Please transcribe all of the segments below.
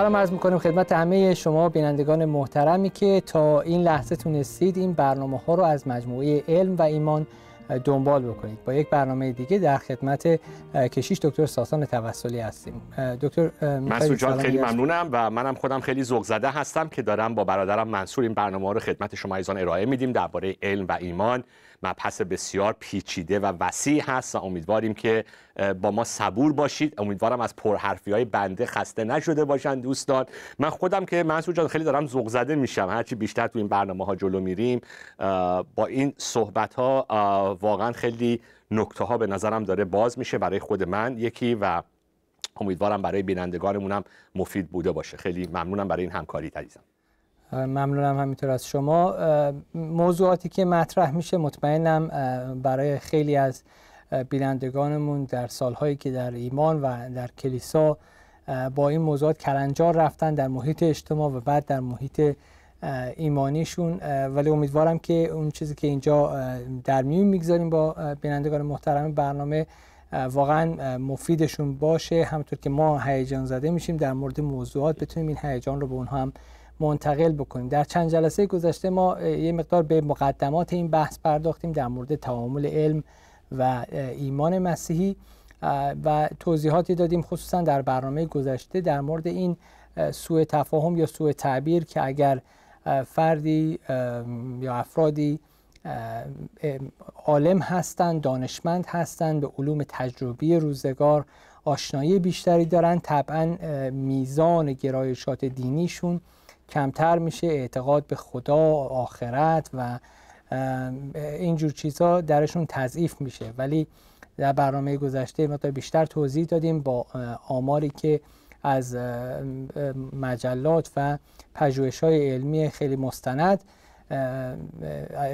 سلام عرض می‌کنیم خدمت همه شما بینندگان محترمی که تا این لحظه تونستید این برنامه ها رو از مجموعه علم و ایمان دنبال بکنید. با یک برنامه دیگه در خدمت کشیش دکتر ساسان توسلی هستیم. دکتر مسعود جان خیلی ممنونم و منم خودم خیلی ذوق زده هستم که دارم با برادرم منصور این برنامه رو خدمت شما ایزان ارائه میدیم درباره علم و ایمان. مبحث بسیار پیچیده و وسیع هست و امیدواریم که با ما صبور باشید. امیدوارم از پرحرفی های بنده خسته نشده باشن دوستان. من خودم که منصور جان خیلی دارم ذوق زده میشم. هرچی بیشتر تو این برنامه ها جلو میریم با این صحبت ها واقعا خیلی نکته ها به نظرم داره باز میشه برای خود من یکی و امیدوارم برای بینندگانمونم مفید بوده باشه. خیلی ممنونم برای این همکاری عزیزم. ممنونم همینطور از شما. موضوعاتی که مطرح میشه مطمئنم برای خیلی از بینندگانمون در سالهایی که در ایمان و در کلیسا با این موضوعات کلنجار رفتن در محیط اجتماع و بعد در محیط ایمانیشون. ولی امیدوارم که اون چیزی که اینجا در میون می‌گذاریم با بینندگان محترم برنامه واقعا مفیدشون باشه. همونطور که ما هیجان زده میشیم در مورد موضوعات بتونیم این هیجان رو به اونها هم منتقل بکنیم. در چند جلسه گذشته ما یه مقدار به مقدمات این بحث پرداختیم در مورد تعامل علم و ایمان مسیحی و توضیحاتی دادیم خصوصا در برنامه گذشته در مورد این سوء تفاهم یا سوء تعبیر که اگر فردی یا افرادی عالم هستند دانشمند هستند به علوم تجربی روزگار آشنایی بیشتری دارند طبعا میزان گرایشات دینیشون کمتر میشه اعتقاد به خدا آخرت و اینجور چیزها درشون تضعیف میشه. ولی در برنامه گذشته ما بیشتر توضیح دادیم با آماری که از مجلات و پژوهش های علمی خیلی مستند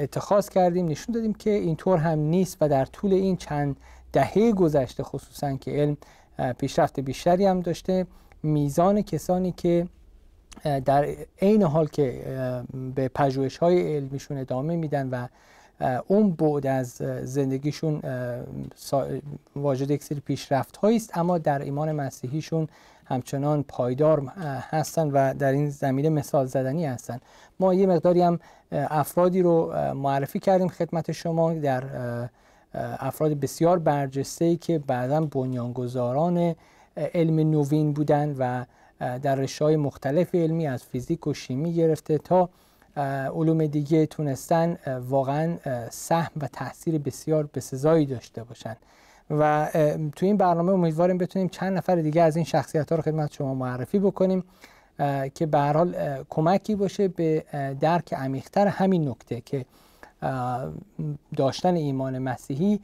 اتخاذ کردیم نشون دادیم که اینطور هم نیست و در طول این چند دهه گذشته خصوصا که علم پیشرفت بیشتری هم داشته میزان کسانی که در عین حال که به پژوهش های علمیشون ادامه میدن و اون بعد از زندگیشون واجد یک سری پیشرفت است اما در ایمان مسیحیشون همچنان پایدار هستن و در این زمینه مثال زدنی هستن. ما یه مقداری هم افرادی رو معرفی کردیم خدمت شما در افراد بسیار برجسته که بعدا بنیانگذاران علم نوین بودن و در رشته های مختلف علمی از فیزیک و شیمی گرفته تا علوم دیگه تونستن واقعا سهم و تاثیر بسیار بسزایی داشته باشن. و تو این برنامه امیدواریم بتونیم چند نفر دیگه از این شخصیت ها رو خدمت شما معرفی بکنیم که به حال کمکی باشه به درک عمیقتر همین نکته که داشتن ایمان مسیحی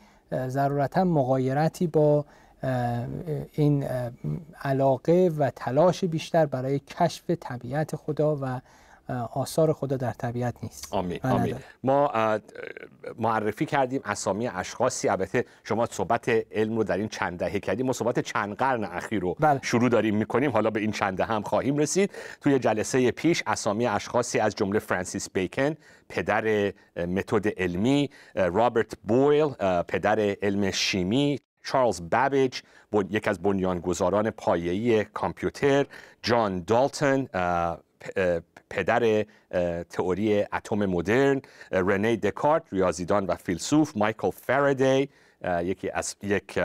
ضرورتا مقایرتی با این علاقه و تلاش بیشتر برای کشف طبیعت خدا و آثار خدا در طبیعت نیست آمین آمین. ما معرفی کردیم اسامی اشخاصی. البته شما صحبت علم رو در این چند دهه کردیم. ما صحبت چند قرن اخیر رو بله. شروع داریم می‌کنیم. حالا به این چند دهه هم خواهیم رسید. توی جلسه پیش اسامی اشخاصی از جمله فرانسیس بیکن پدر متد علمی رابرت بویل پدر علم شیمی چارلز بابیج یک از بنیانگذاران پایه‌ای کامپیوتر جان دالتون پدر تئوری اتم مدرن رنی دکارت ریاضیدان و فیلسوف مایکل فردی یکی از یک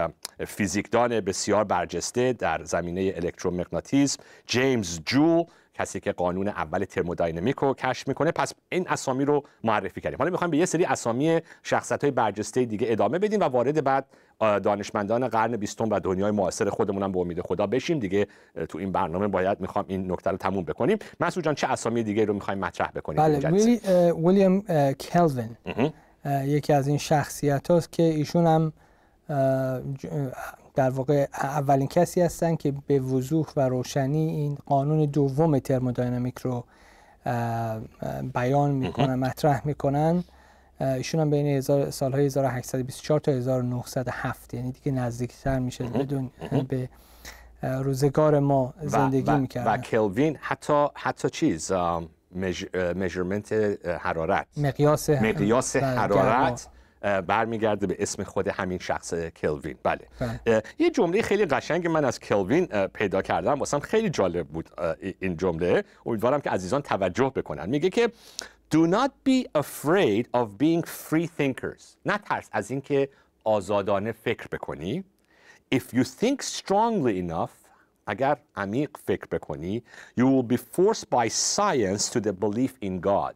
فیزیکدان بسیار برجسته در زمینه الکترومغناطیسم جیمز جول کسی که قانون اول ترمودینامیک رو کشف می‌کنه. پس این اسامی رو معرفی کردیم. حالا می‌خوایم به یه سری اسامی شخصیت های برجسته دیگه ادامه بدیم و وارد بعد دانشمندان قرن بیستم و دنیای معاصر خودمون هم به امید خدا بشیم دیگه. تو این برنامه باید می‌خوام این نکته رو تموم بکنیم. مسعود جان چه اسامی دیگه رو می‌خوایم مطرح بکنیم؟ بله ویلیام کلوین. یکی از این شخصیت هاست که ایشون هم در واقع اولین کسی هستن که به وضوح و روشنی این قانون دوم ترمودینامیک رو بیان می‌کنن مطرح می‌کنن. ایشون هم بین سالهای 1824 تا 1907 یعنی دیگه نزدیکتر میشه. بدون به روزگار ما زندگی می‌کردن. و کلوین حتی حتی چیز میجرمنت حرارت. مقیاس مقیاس حرارت برمیگرده به اسم خود همین شخص کلوین. بله, بله. یه جمله خیلی قشنگ من از کلوین پیدا کردم. واسم خیلی جالب بود این جمله. امیدوارم که عزیزان توجه بکنن. میگه که Do not be afraid of being free thinkers. ترس از اینکه آزادانه فکر بکنی. If you think strongly enough اگر عمیق فکر بکنی You will be forced by science to the belief in God.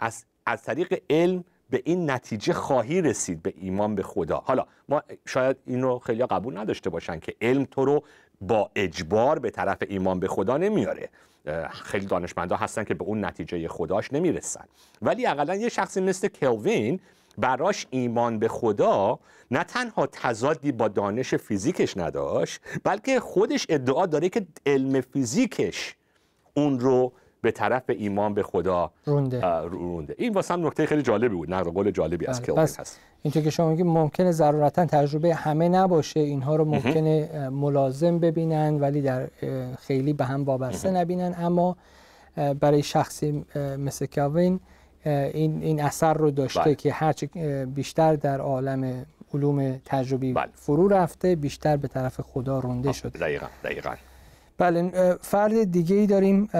از, از طریق علم به این نتیجه خواهی رسید به ایمان به خدا. حالا ما شاید این رو خیلی قبول نداشته باشن که علم تو رو با اجبار به طرف ایمان به خدا نمیاره. خیلی دانشمندا هستن که به اون نتیجه خداش نمی‌رسن. ولی اقلا یه شخصی مثل کلوین براش ایمان به خدا نه تنها تضادی با دانش فیزیکش نداشت بلکه خودش ادعا داره که علم فیزیکش اون رو به طرف ایمان به خدا رونده, رونده. این واسه هم نکته خیلی جالبی بود. نقل قول جالبی از بله، هست. اینطور که شما میگید ممکنه ضرورتا تجربه همه نباشه. اینها رو ممکنه ملازم ببینن ولی در خیلی به هم وابسته نبینن. اما برای شخصی مثل کلوین این این اثر رو داشته بله. که هرچی بیشتر در عالم علوم تجربی بله. فرو رفته بیشتر به طرف خدا رونده شده. دقیقا دقیقا. بله فرد دیگه ای داریم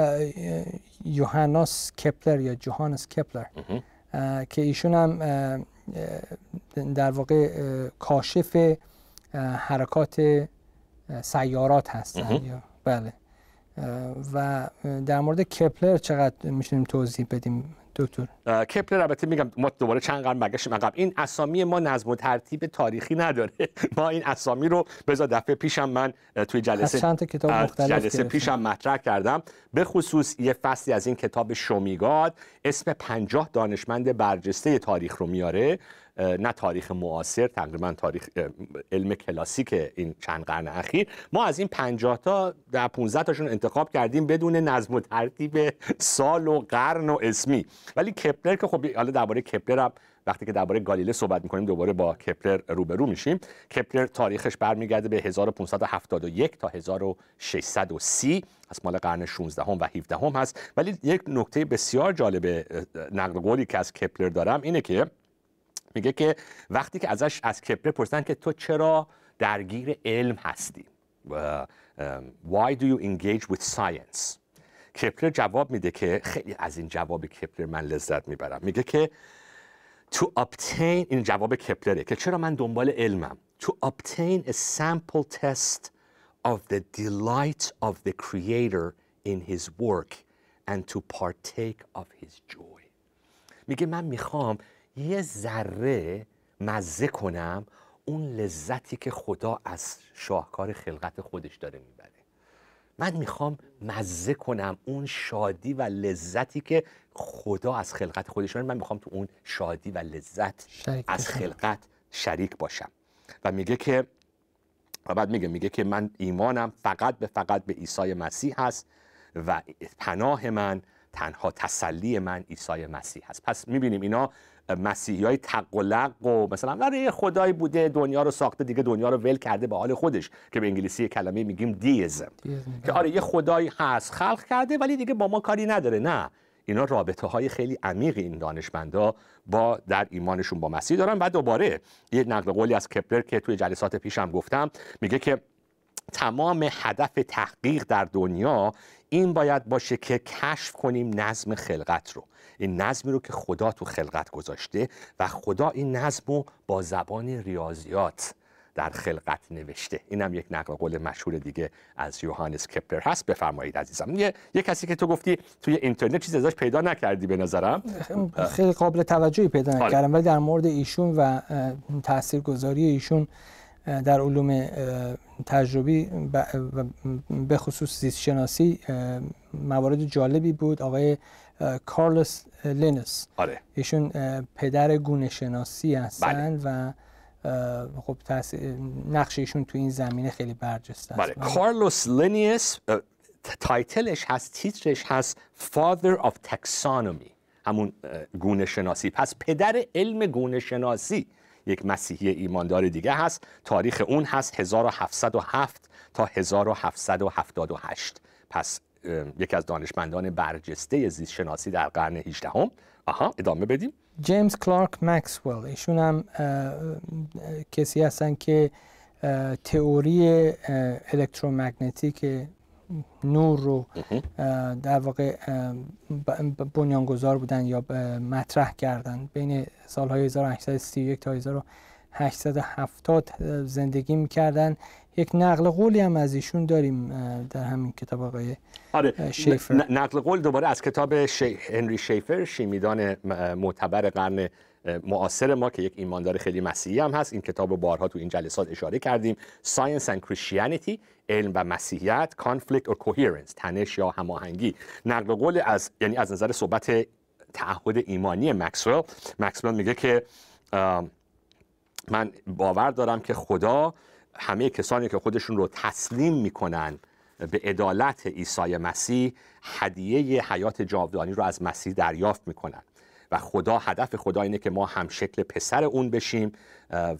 یوهاناس کپلر یا جوهانس کپلر که ایشون هم در واقع کاشف حرکات سیارات هستن بله. و در مورد کپلر چقدر می‌تونیم توضیح بدیم؟ دکتر. کپلر البته میگم ما دوباره چند قرن برگشتیم عقب. این اسامی ما نظم و ترتیب تاریخی نداره. ما این اسامی رو بذار دفعه پیشم من توی جلسه چند کتاب مختلف جلسه پیشم مطرح کردم. به خصوص یه فصلی از این کتاب شومیگاد اسم پنجاه دانشمند برجسته تاریخ رو میاره. نه تاریخ معاصر تقریبا تاریخ علم کلاسیک این چند قرن اخیر. ما از این 50 تا در 15 تاشون انتخاب کردیم بدون نظم و ترتیب سال و قرن و اسمی. ولی کپلر که خب حالا درباره کپلر هم وقتی که درباره گالیله صحبت می‌کنیم دوباره با کپلر روبرو میشیم. کپلر تاریخش برمیگرده به 1571 تا 1630 از مال قرن 16 هم و 17 هم هست. ولی یک نکته بسیار جالب نقل قولی که از کپلر دارم اینه که میگه که وقتی که ازش از کپلر پرسیدن که تو چرا درگیر علم هستی؟ why do you engage with science? کپلر جواب میده که خیلی از این جواب کپلر من لذت می‌برم. میگه که to obtain این جواب کپلره که چرا من دنبال علمم؟ to obtain a sample test of the delight of the creator in his work and to partake of his joy. میگه من می‌خوام یه ذره مزه کنم اون لذتی که خدا از شاهکار خلقت خودش داره می‌بره. من می‌خوام مزه کنم اون شادی و لذتی که خدا از خلقت خودش داره. من می‌خوام تو اون شادی و لذت از خلقت شریک باشم. و میگه که و بعد میگه میگه که من ایمانم فقط به فقط به عیسی مسیح هست و پناه من تنها تسلی من عیسی مسیح هست. پس می‌بینیم اینا مسیحی های تق و مثلا برای خدایی بوده دنیا رو ساخته دیگه دنیا رو ول کرده به حال خودش که به انگلیسی کلمه میگیم دیزم. که آره یه خدایی هست خلق کرده ولی دیگه با ما کاری نداره. نه. اینا رابطه های خیلی عمیق این دانشمندا با در ایمانشون با مسیح دارن. و دوباره یه نقل قولی از کپلر که توی جلسات پیشم گفتم میگه که تمام هدف تحقیق در دنیا این باید باشه که کشف کنیم نظم خلقت رو. این نظمی رو که خدا تو خلقت گذاشته و خدا این نظم رو با زبان ریاضیات در خلقت نوشته. اینم یک نقل قول مشهور دیگه از یوهانس کپلر هست. بفرمایید عزیزم. یه, یه کسی که تو گفتی توی اینترنت چیز ازش پیدا نکردی به نظرم. خیلی قابل توجهی پیدا. نکردم ولی در مورد ایشون و تاثیرگذاری ایشون در علوم تجربی به خصوص زیست شناسی موارد جالبی بود آقای کارلوس لینیس آره. ایشون پدر گونه شناسی هستند بله. و خب نقش ایشون تو این زمینه خیلی برجسته است بله. کارلوس لینیس title ش هست تیترش هست Father of Taxonomy همون گونه شناسی پس پدر علم گونه شناسی یک مسیحی ایماندار دیگه هست. تاریخ اون هست 1707 تا 1778 پس یکی از دانشمندان برجسته زیست شناسی در قرن 18 هم. آها ادامه بدیم. جیمز کلارک مکسول. ایشون هم کسی هستن که تئوری الکترومگنتیک نور رو در واقع بنیانگذار بودن یا مطرح کردن. بین سالهای 1831 تا 1870 زندگی می‌کردن. یک نقل قولی هم از ایشون داریم در همین کتاب آقای آره. شیفر. نقل قول دوباره از کتاب شی... هنری شیفر شیمیدان معتبر قرن معاصر ما که یک ایماندار خیلی مسیحی هم هست. این کتاب رو بارها تو این جلسات اشاره کردیم. Science and Christianity علم و مسیحیت Conflict or Coherence تنش یا هماهنگی. نقل قول از یعنی از نظر صحبت تعهد ایمانی مکسول. مکسول میگه که من باور دارم که خدا همه کسانی که خودشون رو تسلیم می‌کنن به عدالت عیسی مسیح هدیه حیات جاودانی رو از مسیح دریافت می‌کنن. و خدا هدف خدا اینه که ما هم شکل پسر اون بشیم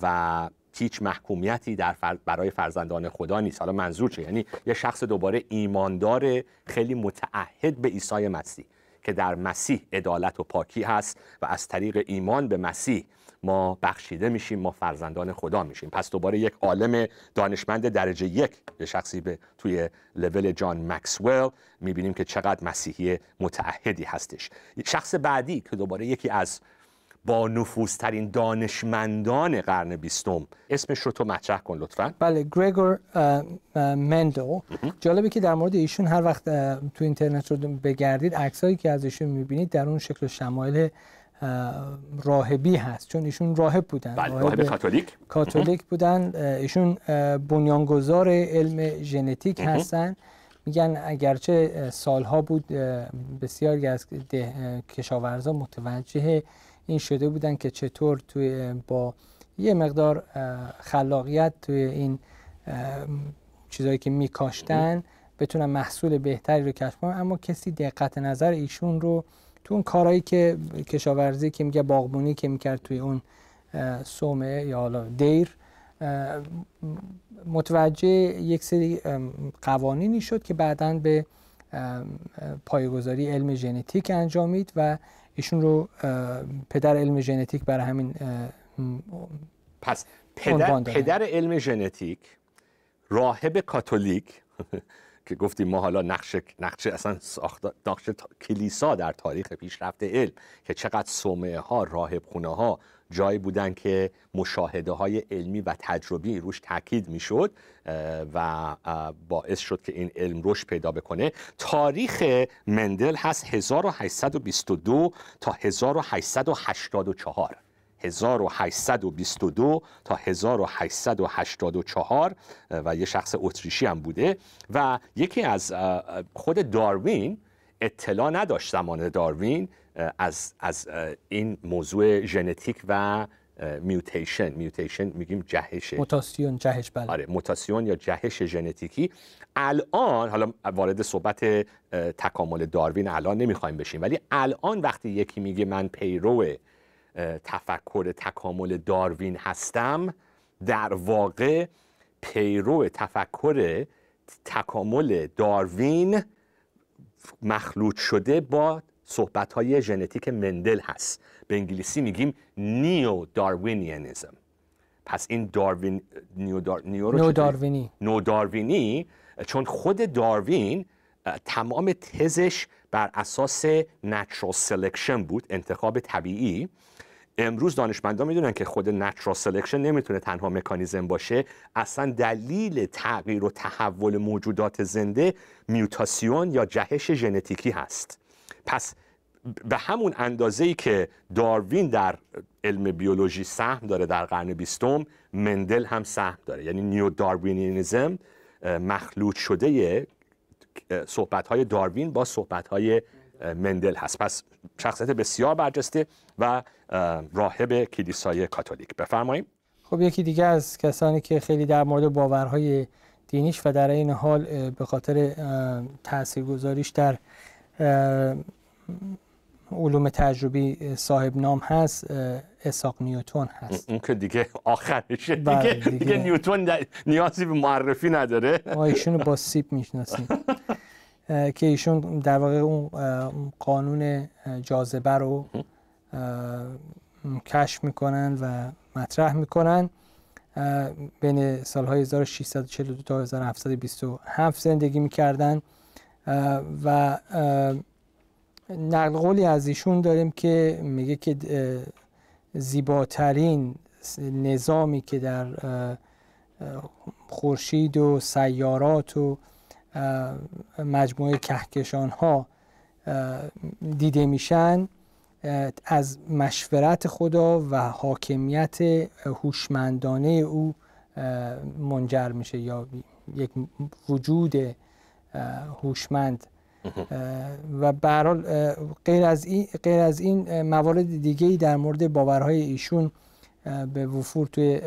و هیچ محکومیتی در برای فرزندان خدا نیست. حالا منظور چه یعنی یه شخص دوباره ایماندار خیلی متعهد به عیسی مسیح که در مسیح عدالت و پاکی هست و از طریق ایمان به مسیح ما بخشیده میشیم ما فرزندان خدا میشیم. پس دوباره یک عالم دانشمند درجه یک یه شخصی به توی لول جان مکسول می‌بینیم که چقدر مسیحی متعهدی هستش. شخص بعدی که دوباره یکی از با نفوذترین دانشمندان قرن بیستم. اسمش رو تو مطرح کن لطفا. بله گریگور مندل. جالبه که در مورد ایشون هر وقت تو اینترنت رو بگردید عکسایی که از ایشون می‌بینید در اون شکل شمایل راهبی هست چون ایشون راهب بودن. بله راهب کاتولیک. کاتولیک بودن. ایشون بنیانگذار علم ژنتیک هستن. میگن اگرچه سالها بود بسیاری از کشاورزا متوجه این شده بودن که چطور توی با یه مقدار خلاقیت توی این چیزهایی که میکاشتن بتونن محصول بهتری رو کشف کنن. اما کسی دقت نظر ایشون رو تو اون کارهایی که کشاورزی که میگه باغبونی که می‌کرد توی اون سومه یا حالا دیر متوجه یک سری قوانینی شد که بعدا به پایگذاری علم ژنتیک انجامید و ایشون رو پدر علم ژنتیک برای همین پس پدر, پدر علم ژنتیک راهب کاتولیک که گفتیم ما حالا نقش نقش اصلا ساخت نقش کلیسا در تاریخ پیشرفت علم که چقدر صومعه ها راهب خونه ها جایی بودن که مشاهده های علمی و تجربی روش تاکید می‌شد و باعث شد که این علم رشد پیدا بکنه. تاریخ مندل هست 1822 تا 1884 1822 تا 1884 و یه شخص اتریشی هم بوده. و یکی از خود داروین اطلاع نداشت زمان داروین از, از این موضوع ژنتیک و میوتیشن. میوتیشن میگیم جهش. موتاسیون جهش بله. آره موتاسیون یا جهش ژنتیکی. الان حالا وارد صحبت تکامل داروین الان نمی‌خوایم بشیم ولی الان وقتی یکی میگه من پیرو تفکر تکامل داروین هستم. در واقع پیرو تفکر تکامل داروین مخلوط شده با صحبت های ژنتیک مندل هست. به انگلیسی میگیم Neo-Darwinianism پس این داروین نیو, دار... نیو داروینی نو داروینی چون خود داروین تمام تزش بر اساس natural selection بود انتخاب طبیعی. امروز دانشمندان می‌دونن که خود natural selection نمی‌تونه تنها مکانیزم باشه اصلا دلیل تغییر و تحول موجودات زنده موتاسیون یا جهش ژنتیکی هست. پس به همون اندازه ای که داروین در علم بیولوژی سهم داره در قرن بیستم مندل هم سهم داره. یعنی Neo-Darwinism مخلوط شده صحبت های داروین با صحبت های مندل هست. پس شخصیت بسیار برجسته و راهب کلیسای کاتولیک. بفرماییم خب یکی دیگه از کسانی که خیلی در مورد باورهای دینیش و در این حال به خاطر تاثیرگذاریش در علوم تجربی صاحب نام هست اساق نیوتون هست. اون که دیگه آخرشه. دیگه, بله، دیگه, دیگه نیوتون نیازی به معرفی نداره. ما ایشون با سیب می‌شناسیم. که ایشون در واقع اون قانون جاذبه رو کشف می‌کنن و مطرح می‌کنن. بین سالهای 1642 تا 1727 زندگی می‌کردن. و نقل قولی از ایشون داریم که میگه که زیباترین نظامی که در خورشید و سیارات و مجموعه کهکشان ها دیده میشن از مشورت خدا و حاکمیت هوشمندانه او منجر میشه یا یک وجود هوشمند. و به غیر از این غیر از این موارد دیگه در مورد باورهای ایشون به وفور توی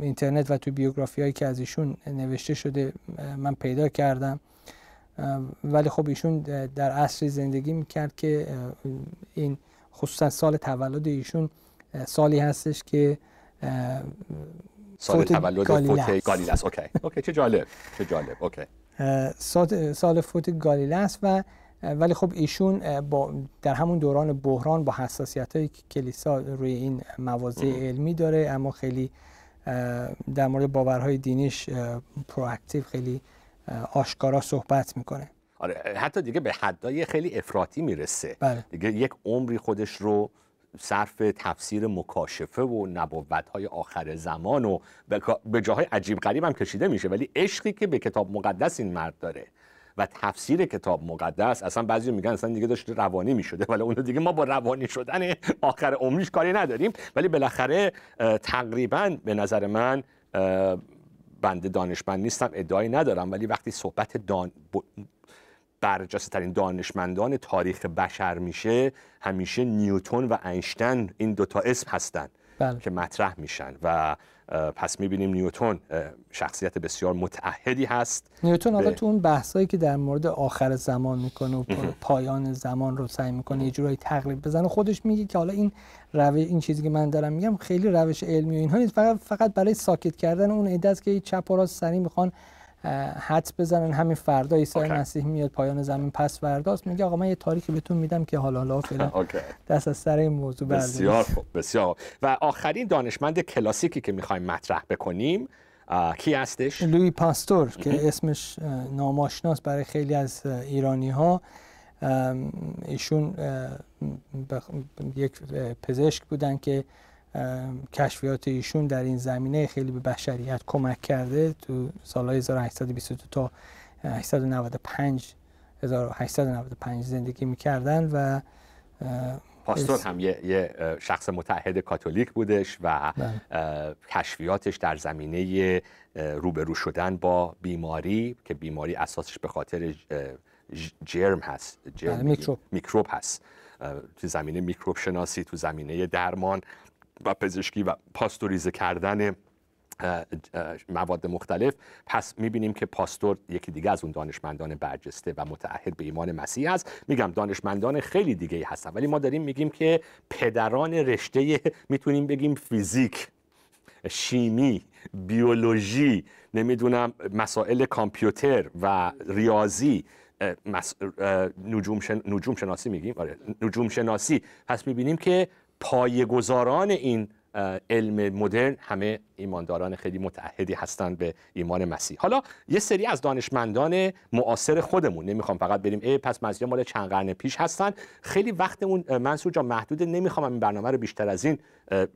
اینترنت و توی بیوگرافی هایی که از ایشون نوشته شده من پیدا کردم. ولی خب ایشون در عصری زندگی می‌کرد که این خصوصا سال تولد ایشون سالی هستش که سال تولد فوت گالیله س OK. OK چه جالب. چه جالب. اوکی. سال فوت گالیلس و ولی خب ایشون با در همون دوران بحران با حساسیت های کلیسا روی این مواضع علمی داره اما خیلی در مورد باورهای دینیش پرواکتیو خیلی آشکارا صحبت می‌کنه. آره حتی دیگه به حدای خیلی افراطی می‌رسه. بله. دیگه یک عمری خودش رو صرف تفسیر مکاشفه و نبوت های آخر زمان و به جاهای عجیب غریب هم کشیده میشه ولی عشقی که به کتاب مقدس این مرد داره. و تفسیر کتاب مقدس اصلا بعضی میگن اصلا دیگه داشته روانی می‌شده. ولی اون دیگه ما با روانی شدن آخر عمریش کاری نداریم. ولی بالاخره تقریبا به نظر من بنده دانشمند نیستم ادعایی ندارم. ولی وقتی صحبت دان... برجسته ترین دانشمندان تاریخ بشر میشه همیشه نیوتون و اینشتین این دوتا اسم هستن بله. که مطرح میشن. و پس می‌بینیم نیوتون شخصیت بسیار متعهدی هست. نیوتون حالا تو اون بحثایی که در مورد آخر زمان می‌کنه و پایان زمان رو سعی می‌کنه یه جورایی تقریب بزنه خودش میگه که حالا این روش این چیزی که من دارم میگم خیلی روش علمی و اینها نیست. فقط فقط برای ساکت کردن اون ایده است که چپ و راست سری می‌خوان حدس بزنن. همین فردا عیسی مسیح میاد پایان زمین. پس فرداست. میگه آقا من یه تاریخی بهتون میدم که حالا حالا فعلا دست از سر این موضوع بسیار خوب بسیار و آخرین دانشمند کلاسیکی که می‌خوایم مطرح بکنیم کی هستش؟ لوی پاستور که اسمش ناماشناس برای خیلی از ایرانی ها ایشون یک پزشک بودن که کشفیات ایشون در این زمینه خیلی به بشریت کمک کرده. تو سالهای 1822 تا 895 1895 زندگی می‌کردن و پاستور هم یه،, یه, شخص متحد کاتولیک بودش و بله. کشفیاتش در زمینه روبرو شدن با بیماری که بیماری اساسش به خاطر جرم هست. جرم بله، میکروب. میکروب هست. تو زمینه میکروب شناسی تو زمینه درمان. و پزشکی و پاستوریزه کردن مواد مختلف. پس می‌بینیم که پاستور یکی دیگه از اون دانشمندان برجسته و متعهد به ایمان مسیح است میگم دانشمندان خیلی دیگه هستن ولی ما داریم میگیم که پدران رشته می‌تونیم بگیم فیزیک شیمی بیولوژی نمی‌دونم مسائل کامپیوتر و ریاضی نجوم, نجوم شناسی میگیم؟ آره نجوم شناسی. پس می‌بینیم که پایگزاران این علم مدرن همه ایمانداران خیلی متعهدی هستند به ایمان مسیح. حالا یه سری از دانشمندان معاصر خودمون نمی‌خوام فقط بریم ای پس مسیح مال چند قرن پیش هستن. خیلی وقتمون منصور جا محدوده نمی‌خوام این برنامه رو بیشتر از این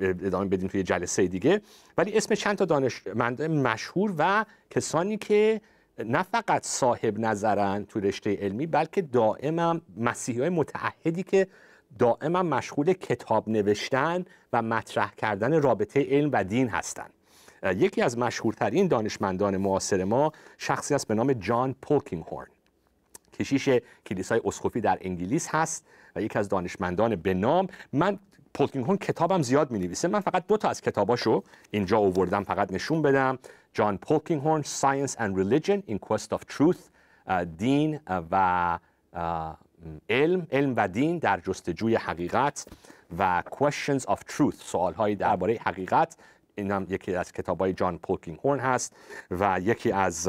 ادامه بدیم توی جلسه دیگه. ولی اسم چند تا دانشمند مشهور و کسانی که نه فقط صاحب نظرن تو رشته علمی بلکه دائما مسیحی های متعهدی که دائما مشغول کتاب نوشتن و مطرح کردن رابطه علم و دین هستند یکی از مشهورترین دانشمندان معاصر ما شخصی است به نام جان پولکینگهورن کشیش کلیسای اسقفی در انگلیس هست و یکی از دانشمندان به نام. من پولکینگهورن کتابم زیاد می نویسه من فقط دو تا از کتاباشو اینجا آوردم فقط نشون بدم. جان پولکینگهورن Science and Religion in Quest of Truth دین و علم علم و دین در جستجوی حقیقت و questions of truth سوالهایی درباره حقیقت. این هم یکی از کتاب های جان پولکینگ هورن هست و یکی از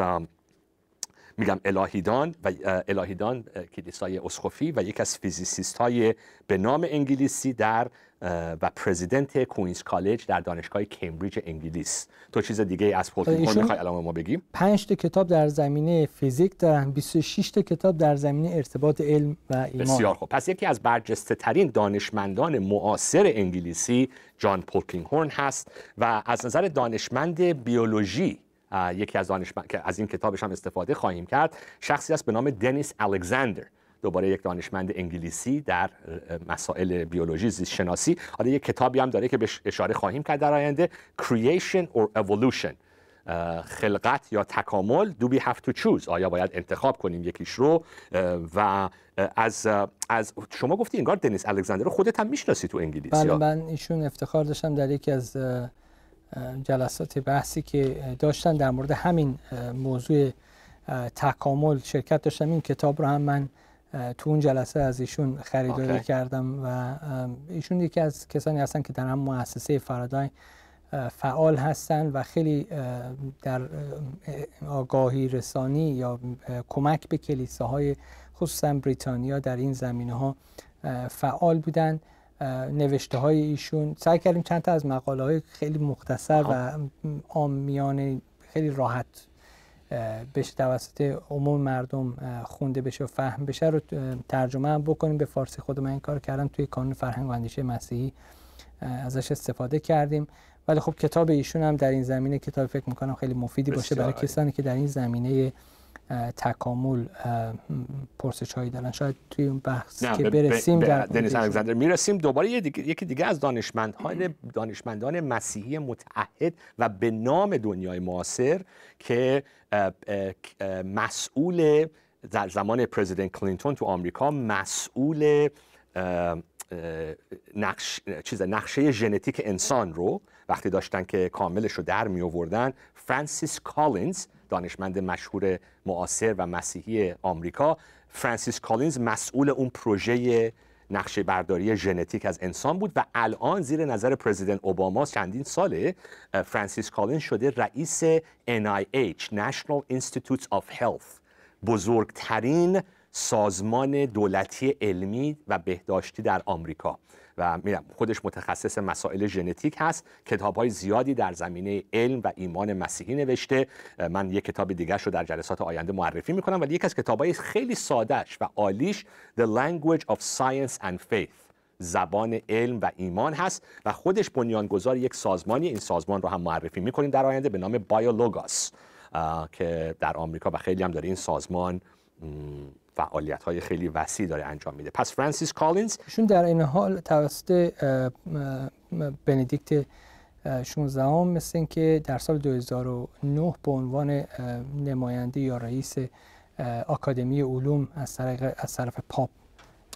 میگم الهیدان و الهیدان کلیسای اسقفی و یکی از physicist های به نام انگلیسی در و president Queens' College در دانشگاه کمبریج انگلیس. تو چیز دیگه از پولکینگ می‌خوای الان ما بگیم 5 تا کتاب در زمینه فیزیک دارن 26 تا کتاب در زمینه ارتباط علم و ایمان. بسیار خوب. پس یکی از برجسته ترین دانشمندان معاصر انگلیسی جان پولکینگ هورن هست و از نظر دانشمند بیولوژی یکی از دانشمند که از این کتابش هم استفاده خواهیم کرد. شخصی است به نام دنیس الکساندر دوباره یک دانشمند انگلیسی در مسائل بیولوژی زیست شناسی حالا یک کتابی هم داره که بهش اشاره خواهیم کرد در آینده. Creation or Evolution. خلقت یا تکامل do we have to choose آیا باید انتخاب کنیم یکیش رو؟ و از از شما گفتی انگار دنیس الکساندر رو خودت هم می‌شناسی تو انگلیسی بله من ایشون افتخار داشتم در یکی از جلسات بحثی که داشتن در مورد همین موضوع تکامل شرکت داشتم. این کتاب رو هم من تو اون جلسه از ایشون خریداری کردم و ایشون یکی از کسانی هستن که در هم مؤسسه فرادای فعال هستن و خیلی در آگاهی رسانی یا کمک به کلیساهای خصوصا بریتانیا در این زمینه ها فعال بودن. نوشته های ایشون. سعی کردیم چند تا از مقاله های خیلی مختصر و آمیانه خیلی راحت بشه توسط عموم مردم خونده بشه و فهم بشه رو ترجمه هم بکنیم. به فارسی خود من این کار کردم. توی کانون فرهنگ و اندیشه مسیحی ازش استفاده کردیم. ولی خب کتاب ایشون هم در این زمینه کتاب فکر می‌کنم خیلی مفیدی باشه برای کسانی که در این زمینه تکامل پرسش هایی دارن شاید توی اون بحث که برسیم در دنیس الکساندر می‌رسیم دوباره یکی دیگه از دانشمندان دانشمندان مسیحی متعهد و به نام دنیای معاصر که مسئول در زمان پرزیدنت کلینتون تو آمریکا مسئول نقش چیز نقشه ژنتیک انسان رو وقتی داشتن که کاملش رو در می آوردن فرانسیس کالینز دانشمند مشهور معاصر و مسیحی آمریکا فرانسیس کالینز مسئول اون پروژه نقشه برداری ژنتیک از انسان بود و الان زیر نظر پرزیدنت اوباما چندین ساله فرانسیس کالینز شده رئیس NIH National Institutes of Health. بزرگترین سازمان دولتی علمی و بهداشتی در آمریکا. و میرم خودش متخصص مسائل ژنتیک هست. کتاب های زیادی در زمینه علم و ایمان مسیحی نوشته. من یک کتاب دیگه رو در جلسات آینده معرفی می‌کنم ولی یک از کتاب های خیلی سادهش و عالیش The Language of Science and Faith زبان علم و ایمان هست و خودش بنیانگذار یک سازمانی. این سازمان رو هم معرفی می‌کنیم در آینده به نام بایولوگاس که در آمریکا و خیلی هم داره این سازمان فعالیت های خیلی وسیع داره انجام میده. پس فرانسیس کالینز ایشون در این حال توسط بندیکت 16 هم مثل که در سال 2009 به عنوان نماینده یا رئیس آکادمی علوم از طرف پاپ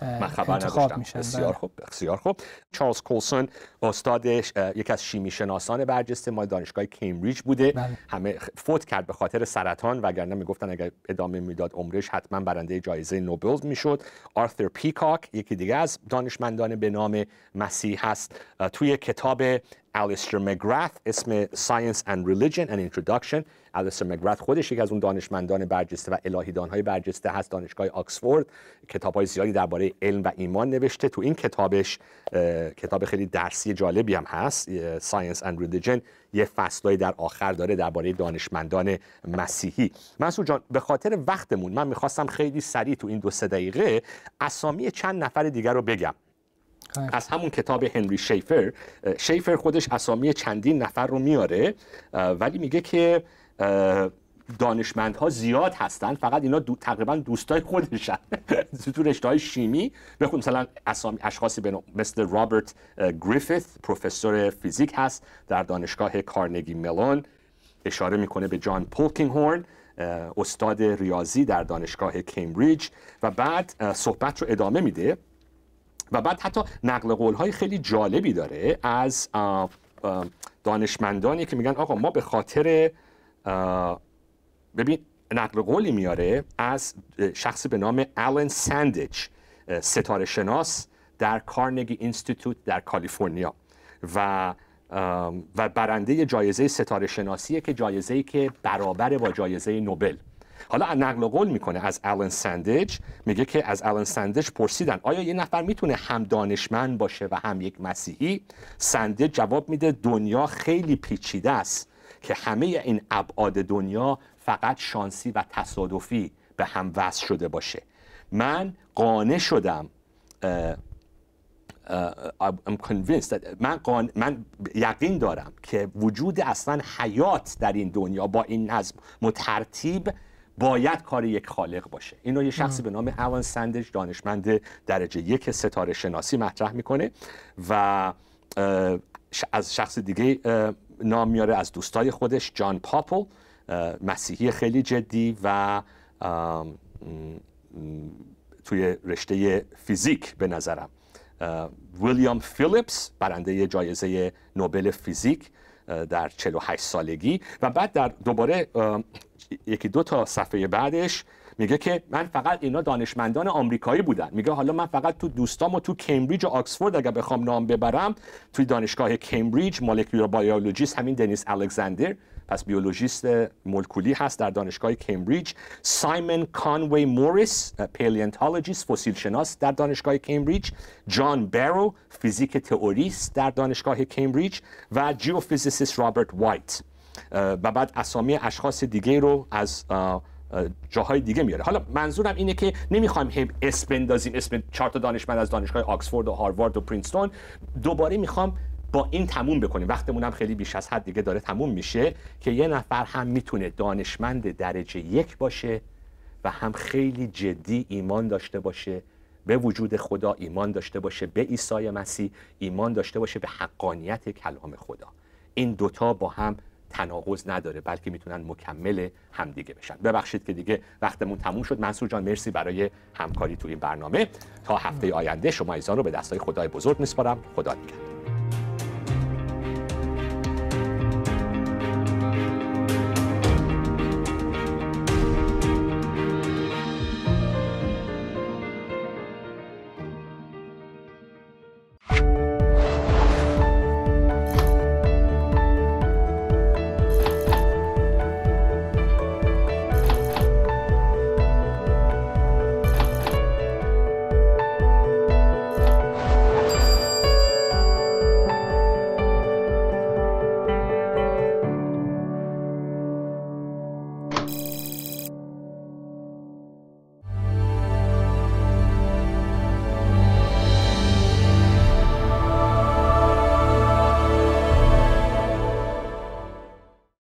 من خبر نداشتم بسیار بله. خوب بسیار خوب چارلز کولسون استادش یکی از شیمی شناسان برجسته ما دانشگاه کمبریج بوده بله. همه فوت کرد به خاطر سرطان وگرنه می‌گفتن اگر ادامه می‌داد عمرش حتما برنده جایزه نوبل می‌شد آرثر پیکاک یکی دیگه از دانشمندان به نام مسیح هست توی کتاب الیستر مگرث اسم Science and Religion and Introduction. الیستر مگرث خودش یکی از اون دانشمندان برجسته و الهیدانهای برجسته هست دانشگاه آکسفورد. کتاب های زیادی درباره علم و ایمان نوشته. تو این کتابش کتاب خیلی درسی جالبی هم هست. Science and Religion. یه فصلایی در آخر داره درباره دانشمندان مسیحی. منصور جان به خاطر وقتمون من می‌خواستم خیلی سریع تو این دو سه دقیقه اسامی چند نفر دیگر رو بگم. از همون کتاب هنری شیفر شیفر خودش اسامی چندین نفر رو میاره ولی میگه که دانشمندها زیاد هستن فقط اینا دو، تقریبا دوستای خودشن. تو رشته های شیمی. بخون مثلا اسامی اشخاصی مثل رابرت گریفیث پروفسور فیزیک هست در دانشگاه کارنگی ملون. اشاره می‌کنه به جان پولکینگ استاد ریاضی در دانشگاه کمبریج و بعد صحبت رو ادامه میده. و بعد حتی نقل قول های خیلی جالبی داره از دانشمندانی که میگن آقا ما به خاطر ببین نقل قولی میاره از شخصی به نام آلن ساندیج ستاره شناس در Carnegie Institute در کالیفرنیا و و برنده جایزه ستاره شناسیه که جایزه ای که برابر با جایزه نوبل. حالا نقل قول می‌کنه از آلن سندج میگه که از آلن سندج پرسیدن آیا یه نفر می‌تونه هم دانشمند باشه و هم یک مسیحی؟ سندج جواب میده دنیا خیلی پیچیده است که همه این ابعاد دنیا فقط شانسی و تصادفی به هم وصل شده باشه. من قانع شدم I'm convinced من, من یقین دارم که وجود اصلا حیات در این دنیا با این نظم مترتیب باید کار یک خالق باشه. اینو یه شخصی به نام آلان سندج دانشمند درجه یک ستاره شناسی مطرح می‌کنه و از شخص دیگه نام میاره از دوستای خودش جان پاپل مسیحی خیلی جدی و توی رشته فیزیک به نظرم. ویلیام فیلیپس برنده جایزه نوبل فیزیک در 48 سالگی و بعد در دوباره یکی دو تا صفحه بعدش میگه که من فقط اینا دانشمندان آمریکایی بودن. میگه حالا من فقط تو دوستام و تو کمبریج و آکسفورد اگر بخوام نام ببرم توی دانشگاه کمبریج molecular biologist همین دنیس الکساندر پس biologist مولکولی هست در دانشگاه کمبریج. سایمن کانوی موریس paleontologist فسیل شناس در دانشگاه کمبریج. جان برو فیزیک theorist در دانشگاه کمبریج. و geophysicist رابرت وایت. و بعد اسامی اشخاص دیگه رو از جاهای دیگه میاره. حالا منظورم اینه که نمی‌خوایم هم اسم بندازیم اسم چهار تا دانشمند از دانشگاه آکسفورد و هاروارد و پرینستون. دوباره می‌خوام با این تموم بکنیم. وقتمون هم خیلی بیش از حد دیگه داره تموم میشه که یه نفر هم می‌تونه دانشمند درجه یک باشه و هم خیلی جدی ایمان داشته باشه به وجود خدا ایمان داشته باشه به عیسی مسیح ایمان داشته باشه به حقانیت کلام خدا. این دوتا با هم تناقض نداره بلکه می‌تونن مکمل همدیگه بشن. ببخشید که دیگه وقتمون تموم شد. منصور جان مرسی برای همکاری تو این برنامه. تا هفته آینده شما ایزان رو به دستای خدای بزرگ میسپارم. خدا نگهدار.